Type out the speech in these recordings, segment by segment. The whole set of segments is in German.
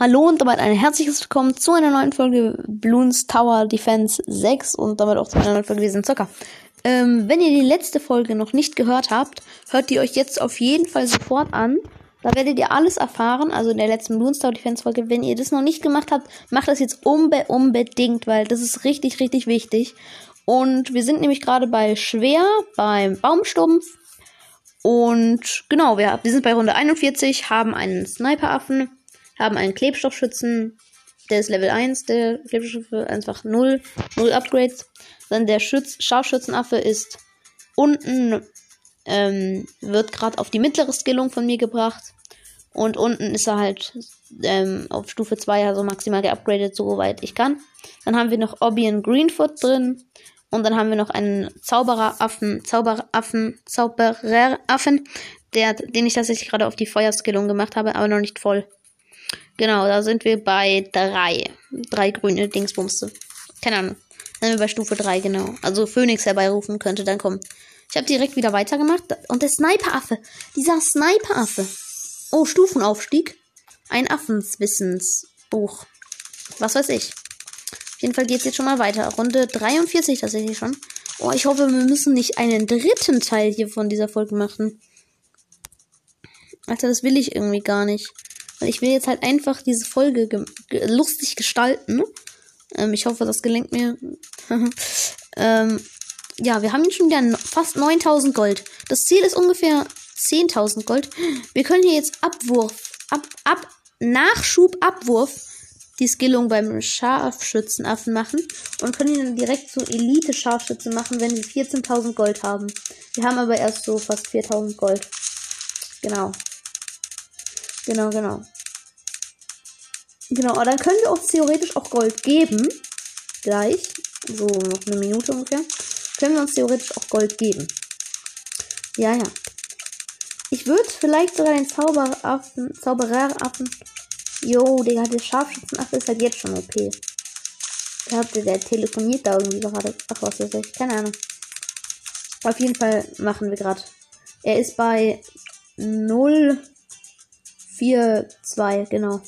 Hallo und damit ein herzliches Willkommen zu einer neuen Folge Bloons Tower Defense 6 und damit auch zu einer neuen Folge Wir sind. Ähm, wenn ihr die letzte Folge noch nicht gehört habt, hört die euch jetzt auf jeden Fall sofort an. Da werdet ihr alles erfahren, also in der letzten Bloons Tower Defense Folge. Wenn ihr das noch nicht gemacht habt, macht das jetzt unbe unbedingt, weil das ist richtig, richtig wichtig. Und wir sind nämlich gerade bei Schwer, beim Baumstumpf. Und genau, wir, wir sind bei Runde 41, haben einen Sniperaffen haben einen Klebstoffschützen, der ist Level 1, der Klebstoffschütze einfach 0, 0 Upgrades. Dann der Schütz, Scharfschützenaffe ist unten, ähm, wird gerade auf die mittlere Skillung von mir gebracht. Und unten ist er halt ähm, auf Stufe 2, also maximal geupgradet, soweit ich kann. Dann haben wir noch Obian Greenfoot drin. Und dann haben wir noch einen Zaubereraffen, Zauberaffen, Zaubereraffen, den ich tatsächlich gerade auf die Feuerskillung gemacht habe, aber noch nicht voll. Genau, da sind wir bei drei. Drei grüne Dingsbumste. Keine Ahnung. Dann sind wir bei Stufe 3, genau. Also Phoenix herbeirufen könnte dann kommen. Ich habe direkt wieder weitergemacht. Und der Sniperaffe. Dieser Sniperaffe. Oh, Stufenaufstieg. Ein Affenswissensbuch. Was weiß ich. Auf jeden Fall geht es jetzt schon mal weiter. Runde 43 tatsächlich schon. Oh, ich hoffe, wir müssen nicht einen dritten Teil hier von dieser Folge machen. Alter, das will ich irgendwie gar nicht. Weil ich will jetzt halt einfach diese Folge ge ge lustig gestalten. Ähm, ich hoffe, das gelingt mir. ähm, ja, wir haben schon wieder fast 9000 Gold. Das Ziel ist ungefähr 10.000 Gold. Wir können hier jetzt Abwurf, ab, ab, Nachschub, Abwurf die Skillung beim Scharfschützenaffen machen und können ihn dann direkt zur Elite-Scharfschütze machen, wenn wir 14.000 Gold haben. Wir haben aber erst so fast 4.000 Gold. Genau. Genau, genau. Genau, aber dann können wir uns theoretisch auch Gold geben. Gleich. So, noch eine Minute ungefähr. Können wir uns theoretisch auch Gold geben. Ja, ja. Ich würde vielleicht sogar den Zauberaffen, Zaubereraffen. Jo, Digga, der Scharfschützenaffe ist halt jetzt schon OP. Der, hat, der telefoniert da irgendwie gerade. Ach, was weiß ich. Keine Ahnung. Auf jeden Fall machen wir gerade. Er ist bei 0, 4, 2, genau.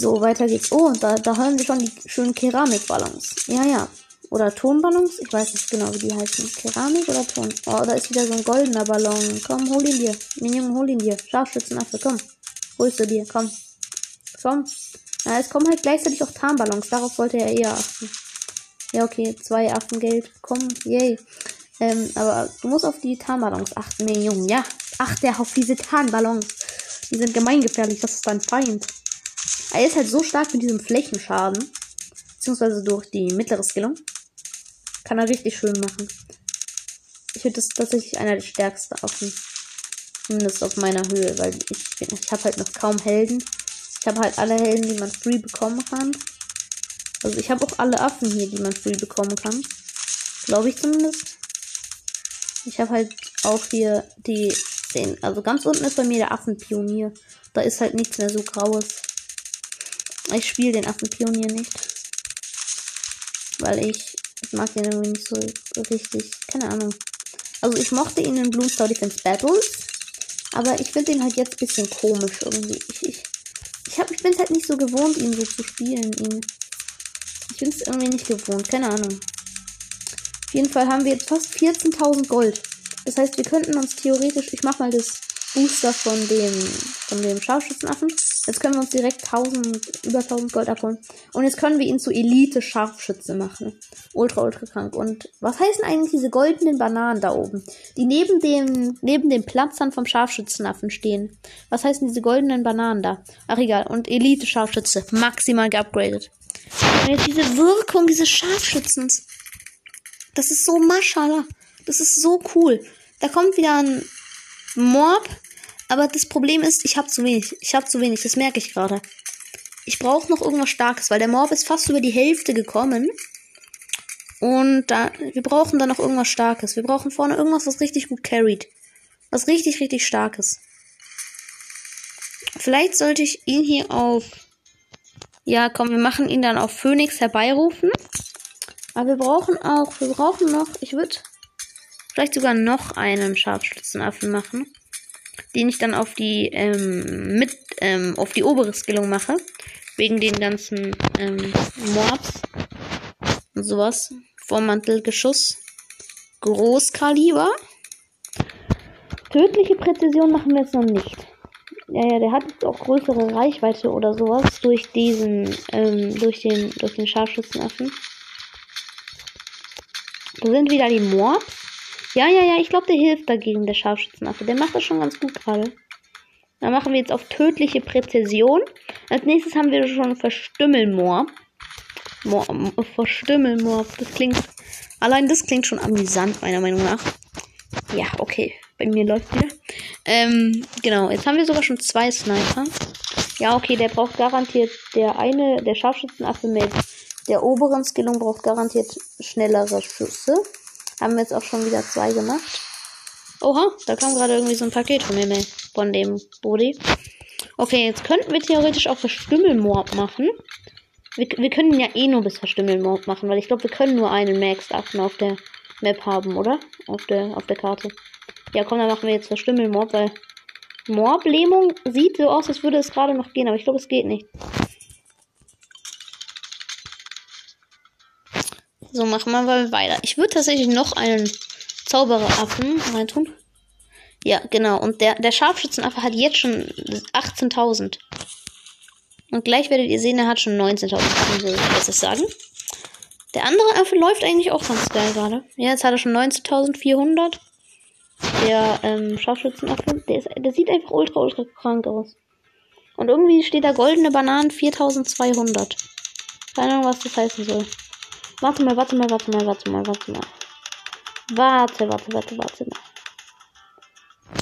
So, weiter geht's. Oh, da, da hören wir schon die schönen Keramikballons. Ja, ja. Oder Tonballons? Ich weiß nicht genau, wie die heißen. Keramik oder Ton? Oh, da ist wieder so ein goldener Ballon. Komm, hol ihn dir. Minion, hol ihn dir. Scharfschützenaffe, komm. Holst du dir, komm. Komm. Na, es kommen halt gleichzeitig auch Tarnballons. Darauf wollte er eher achten. Ja, okay. Zwei Affengeld. Komm, yay. Ähm, aber du musst auf die Tarnballons achten, Minion. Ja. Achte auf diese Tarnballons. Die sind gemeingefährlich. Das ist dein Feind. Er ist halt so stark mit diesem Flächenschaden. Beziehungsweise durch die mittlere Skillung. Kann er richtig schön machen. Ich finde das tatsächlich einer der stärksten Affen. Zumindest auf meiner Höhe, weil ich, ich habe halt noch kaum Helden. Ich habe halt alle Helden, die man free bekommen kann. Also ich habe auch alle Affen hier, die man free bekommen kann. Glaube ich zumindest. Ich habe halt auch hier die 10. Also ganz unten ist bei mir der Affenpionier. Da ist halt nichts mehr so graues. Ich spiele den Affenpionier nicht. Weil ich, ich mag den irgendwie nicht so richtig. Keine Ahnung. Also ich mochte ihn in Blue Star Defense Battles. Aber ich finde ihn halt jetzt ein bisschen komisch irgendwie. Ich, ich, ich, hab, ich bin es halt nicht so gewohnt, ihn so zu spielen. Ihn. Ich bin es irgendwie nicht gewohnt. Keine Ahnung. Auf jeden Fall haben wir jetzt fast 14.000 Gold. Das heißt, wir könnten uns theoretisch, ich mach mal das Booster von dem, von dem Scharfschützenaffen. Jetzt können wir uns direkt 1000, über 1000 Gold abholen. Und jetzt können wir ihn zu Elite Scharfschütze machen. Ultra, ultra krank. Und was heißen eigentlich diese goldenen Bananen da oben? Die neben dem, neben den Platzern vom Scharfschützenaffen stehen. Was heißen diese goldenen Bananen da? Ach egal. Und Elite Scharfschütze. Maximal geupgradet. Und jetzt diese Wirkung dieses Scharfschützens. Das ist so Maschallah. Das ist so cool. Da kommt wieder ein Mob. Aber das Problem ist, ich habe zu wenig. Ich habe zu wenig. Das merke ich gerade. Ich brauche noch irgendwas Starkes, weil der Mob ist fast über die Hälfte gekommen. Und da, wir brauchen da noch irgendwas Starkes. Wir brauchen vorne irgendwas, was richtig gut carried. Was richtig, richtig Starkes. Vielleicht sollte ich ihn hier auf. Ja, komm, wir machen ihn dann auf Phoenix herbeirufen. Aber wir brauchen auch, wir brauchen noch, ich würde vielleicht sogar noch einen Scharfschützenaffen machen. Den ich dann auf die ähm, mit ähm, auf die obere Skillung mache. Wegen den ganzen ähm, Mobs und sowas. Vormantelgeschuss. Großkaliber. Tödliche Präzision machen wir jetzt noch nicht. Ja, ja, der hat jetzt auch größere Reichweite oder sowas durch diesen, ähm, durch den, durch den Scharfschützenaffen. Da sind wieder die Mobs. Ja, ja, ja, ich glaube, der hilft dagegen, der Scharfschützenaffe. Der macht das schon ganz gut gerade. Dann machen wir jetzt auf tödliche Präzision. Als nächstes haben wir schon Verstümmelmoor. Moor, Verstümmelmoor. Das klingt. Allein das klingt schon amüsant, meiner Meinung nach. Ja, okay. Bei mir läuft wieder. Ähm, genau. Jetzt haben wir sogar schon zwei Sniper. Ja, okay, der braucht garantiert. Der eine, der Scharfschützenaffe mit der oberen Skillung braucht garantiert schnellere Schüsse. Haben wir jetzt auch schon wieder zwei gemacht. Oha, da kam gerade irgendwie so ein Paket vom Himmel. Von dem Body. Okay, jetzt könnten wir theoretisch auch Verstümmelmord machen. Wir, wir können ja eh nur bis Verstümmelmord machen, weil ich glaube, wir können nur einen Max-Affen auf der Map haben, oder? Auf der, auf der Karte. Ja, komm, dann machen wir jetzt Verstümmelmord, weil Morblähmung sieht so aus, als würde es gerade noch gehen, aber ich glaube, es geht nicht. So, machen wir mal weiter. Ich würde tatsächlich noch einen Zaubereraffen reintun. Ja, genau. Und der, der Scharfschützenaffe hat jetzt schon 18.000. Und gleich werdet ihr sehen, er hat schon 19.000. So ich das sagen. Der andere Affe läuft eigentlich auch ganz geil gerade. Ja, jetzt hat er schon 19.400. Der ähm, Scharfschützenaffe, der, ist, der sieht einfach ultra, ultra krank aus. Und irgendwie steht da goldene Bananen 4200. Keine Ahnung, was das heißen soll. Warte mal, warte mal, warte mal, warte mal, warte mal. Warte, warte, warte, warte mal.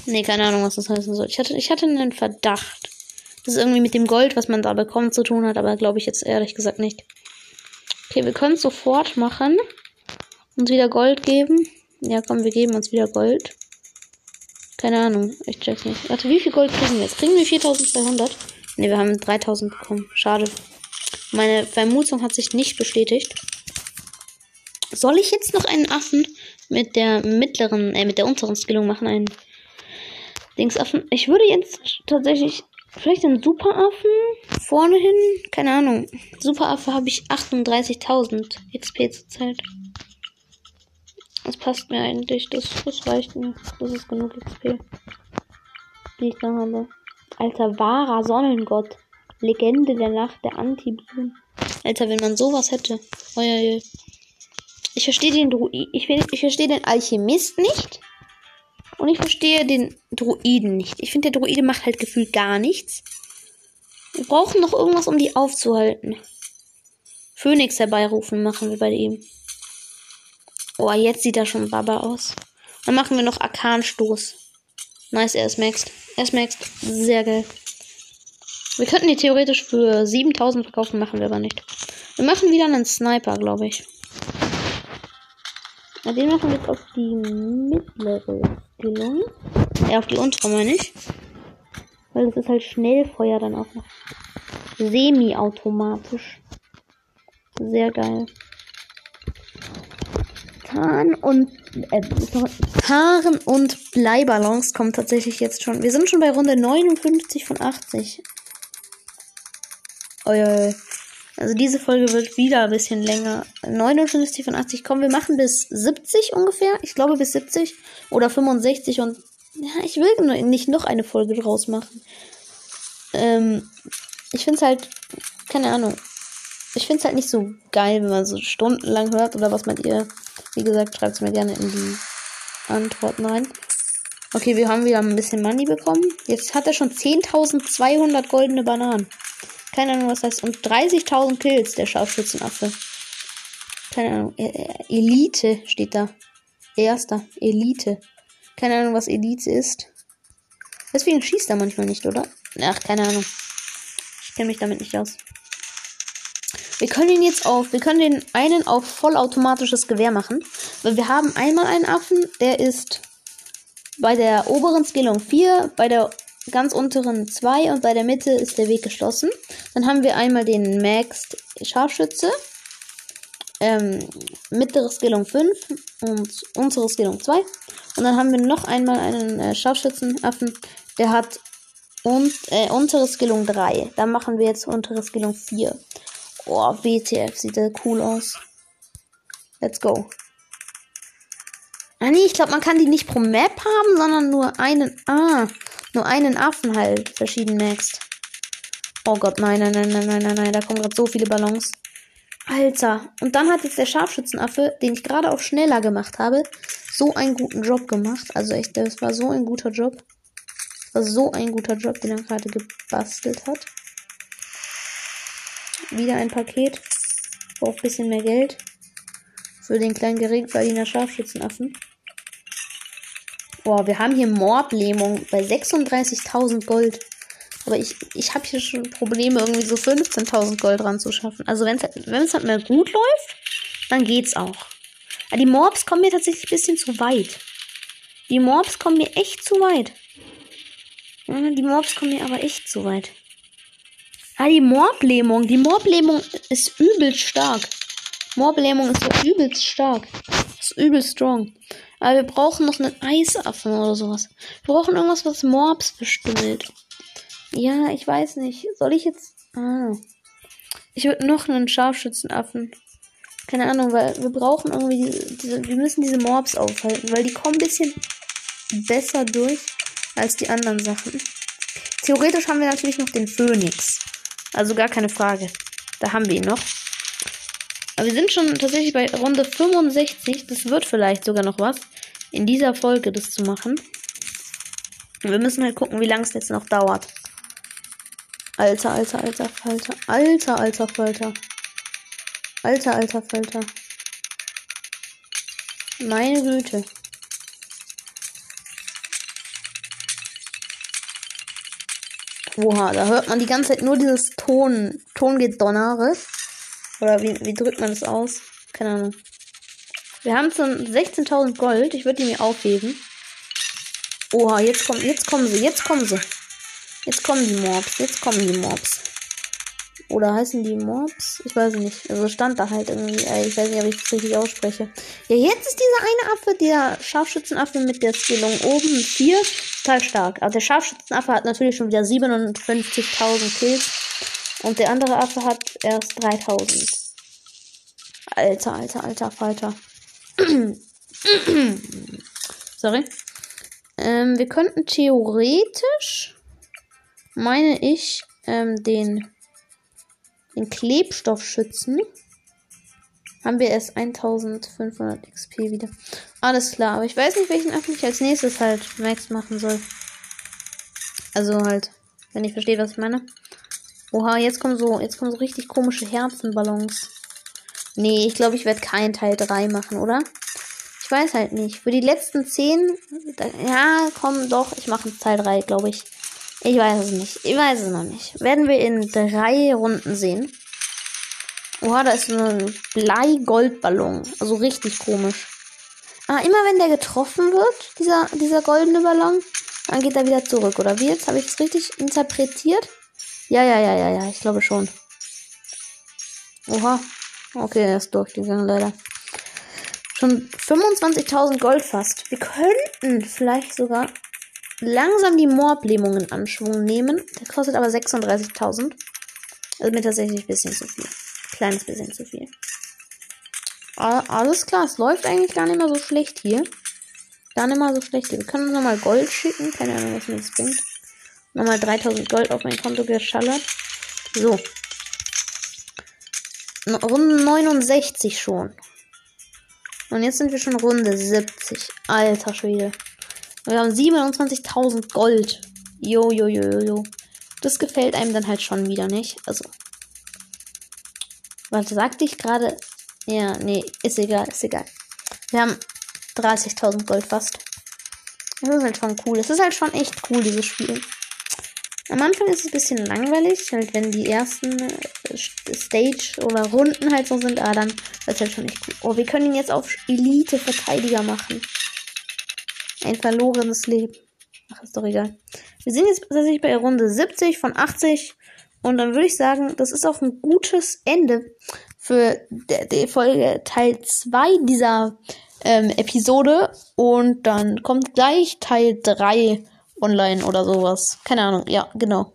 Nee, keine Ahnung, was das heißen soll. Ich hatte, ich hatte einen Verdacht. Das ist irgendwie mit dem Gold, was man da bekommt, zu tun hat, aber glaube ich jetzt ehrlich gesagt nicht. Okay, wir können es sofort machen. Uns wieder Gold geben. Ja, komm, wir geben uns wieder Gold. Keine Ahnung, ich check's nicht. Warte, wie viel Gold kriegen wir jetzt? Kriegen wir 4200? Ne, wir haben 3000 bekommen. Schade. Meine Vermutung hat sich nicht bestätigt. Soll ich jetzt noch einen Affen mit der mittleren, äh, mit der unteren Skillung machen? Einen Dingsaffen? Ich würde jetzt tatsächlich vielleicht einen Superaffen vorne hin. Keine Ahnung. Superaffe habe ich 38.000 XP zurzeit. Das passt mir eigentlich. Das, das reicht mir. Das ist genug XP. Die ich da habe. Alter, wahrer Sonnengott. Legende der Nacht der anti -Blumen. Alter, wenn man sowas hätte. Oh, ja, ja. Ich verstehe den Druid. Ich, ich verstehe den Alchemist nicht. Und ich verstehe den Druiden nicht. Ich finde, der Druide macht halt gefühlt gar nichts. Wir brauchen noch irgendwas, um die aufzuhalten. Phönix herbeirufen machen wir bei ihm. Oh, jetzt sieht er schon Baba aus. Dann machen wir noch Arkanstoß. Nice, er ist maxed. Er ist maxed. Sehr geil. Wir könnten die theoretisch für 7000 verkaufen, machen wir aber nicht. Wir machen wieder einen Sniper, glaube ich. Na, den machen wir jetzt auf die mittlere Skillung. Ja, auf die untere meine ich. Weil es ist halt Schnellfeuer dann auch noch. Semi-automatisch. Sehr geil. Tarn und äh, Tarn und Bleiballons kommen tatsächlich jetzt schon. Wir sind schon bei Runde 59 von 80. Oh, ja, ja. Also diese Folge wird wieder ein bisschen länger. 59 von 80 kommen. Wir machen bis 70 ungefähr. Ich glaube bis 70 oder 65 und ja, ich will nicht noch eine Folge draus machen. Ähm, ich finde es halt, keine Ahnung. Ich finde es halt nicht so geil, wenn man so stundenlang hört oder was meint ihr? Wie gesagt, schreibt es mir gerne in die Antworten rein. Okay, wir haben wieder ein bisschen Money bekommen. Jetzt hat er schon 10.200 goldene Bananen. Keine Ahnung, was heißt. Und 30.000 Kills, der Scharfschützenaffe. Keine Ahnung. E, e, Elite steht da. Erster. Elite. Keine Ahnung, was Elite ist. Deswegen schießt er manchmal nicht, oder? Ach, keine Ahnung. Ich kenne mich damit nicht aus. Wir können ihn jetzt auf, wir können den einen auf vollautomatisches Gewehr machen. Weil wir haben einmal einen Affen, der ist bei der oberen Skillung 4, bei der ganz unteren 2 und bei der Mitte ist der Weg geschlossen. Dann haben wir einmal den Max Scharfschütze. Ähm, mittlere Skillung 5 und unsere Skillung 2. Und dann haben wir noch einmal einen äh, Scharfschützenaffen, Der hat und, äh, untere Skillung 3. Dann machen wir jetzt untere Skillung 4. Oh, WTF, sieht der cool aus. Let's go. Ah nee, ich glaube, man kann die nicht pro Map haben, sondern nur einen. Ah, nur einen Affen halt verschieden next. Oh Gott, nein, nein, nein, nein, nein, nein, nein, da kommen gerade so viele Ballons. Alter, und dann hat jetzt der Scharfschützenaffe, den ich gerade auch schneller gemacht habe, so einen guten Job gemacht. Also echt, das war so ein guter Job. Das war so ein guter Job, den er gerade gebastelt hat. Wieder ein Paket. Braucht ein bisschen mehr Geld. Für den kleinen Geringverdiener Scharfschützenaffen. Boah, wir haben hier Mordlähmung bei 36.000 Gold. Aber ich, ich habe hier schon Probleme, irgendwie so 15.000 Gold dran zu schaffen. Also wenn es halt, halt mal gut läuft, dann geht's auch. Aber die Mobs kommen mir tatsächlich ein bisschen zu weit. Die Mobs kommen mir echt zu weit. Die Mobs kommen mir aber echt zu weit. Ah, die Morblähmung. Die Morblähmung ist übelst stark. Morblähmung ist so übelst stark. Ist übelst strong. Aber wir brauchen noch einen Eisaffen oder sowas. Wir brauchen irgendwas, was Morbs verstümmelt. Ja, ich weiß nicht. Soll ich jetzt. Ah. Ich würde noch einen Scharfschützenaffen. Keine Ahnung, weil wir brauchen irgendwie diese, wir müssen diese Mobs aufhalten, weil die kommen ein bisschen besser durch als die anderen Sachen. Theoretisch haben wir natürlich noch den Phönix. Also gar keine Frage. Da haben wir ihn noch. Aber wir sind schon tatsächlich bei Runde 65. Das wird vielleicht sogar noch was. In dieser Folge das zu machen. Wir müssen halt gucken, wie lange es jetzt noch dauert. Alter, alter, alter Falter. Alter, alter Falter. Alter, alter Falter. Meine Güte. Oha, da hört man die ganze Zeit nur dieses Ton, Tongedonnere. Oder wie, wie drückt man das aus? Keine Ahnung. Wir haben schon 16.000 Gold. Ich würde die mir aufheben. Oha, jetzt kommen, jetzt kommen sie, jetzt kommen sie. Jetzt kommen die Mobs, jetzt kommen die Mobs. Oder heißen die Mobs? Ich weiß nicht. Also stand da halt irgendwie. Ich weiß nicht, ob ich das richtig ausspreche. Ja, jetzt ist dieser eine Affe, der Scharfschützenaffe mit der Skillung oben 4, total stark. Aber der Scharfschützenaffe hat natürlich schon wieder 57.000 Kills. Und der andere Affe hat erst 3000. Alter, alter, alter Falter. Sorry. Ähm, wir könnten theoretisch, meine ich, ähm, den den Klebstoff schützen, haben wir erst 1500 XP wieder. Alles klar, aber ich weiß nicht, welchen Affen ich als nächstes halt Max machen soll. Also halt, wenn ich verstehe, was ich meine. Oha, jetzt kommen so, jetzt kommen so richtig komische Herzenballons. Nee, ich glaube, ich werde keinen Teil 3 machen, oder? Ich weiß halt nicht. Für die letzten 10, ja, komm doch, ich mache Teil 3, glaube ich. Ich weiß es nicht. Ich weiß es noch nicht. Werden wir in drei Runden sehen. Oha, da ist ein Blei-Goldballon. Also richtig komisch. Ah, immer wenn der getroffen wird, dieser, dieser goldene Ballon, dann geht er wieder zurück. Oder wie jetzt? Habe ich es richtig interpretiert? Ja, ja, ja, ja, ja. Ich glaube schon. Oha. Okay, er ist durchgegangen, leider. Schon 25.000 Gold fast. Wir könnten vielleicht sogar langsam die Morblähmungen an Schwung nehmen. Der kostet aber 36.000. Also mir tatsächlich ein bisschen zu viel. Kleines bisschen zu viel. Alles klar, es läuft eigentlich gar nicht mehr so schlecht hier. Gar nicht mal so schlecht hier. Wir können nochmal Gold schicken. Keine Ahnung, was mir das bringt. Nochmal 3000 Gold auf mein Konto geschallert. So. Runde 69 schon. Und jetzt sind wir schon Runde 70. Alter Schwede. Wir haben 27.000 Gold. Jo, jo, jo, jo, jo. Das gefällt einem dann halt schon wieder nicht. Also. Was sagte ich gerade? Ja, nee, ist egal, ist egal. Wir haben 30.000 Gold fast. Das ist halt schon cool. Es ist halt schon echt cool, dieses Spiel. Am Anfang ist es ein bisschen langweilig, halt wenn die ersten äh, Stage oder Runden halt so sind, aber dann ist es halt schon echt cool. Oh, wir können ihn jetzt auf Elite-Verteidiger machen. Ein verlorenes Leben. Ach, ist doch egal. Wir sind jetzt tatsächlich bei Runde 70 von 80. Und dann würde ich sagen, das ist auch ein gutes Ende für die Folge Teil 2 dieser ähm, Episode. Und dann kommt gleich Teil 3 online oder sowas. Keine Ahnung. Ja, genau.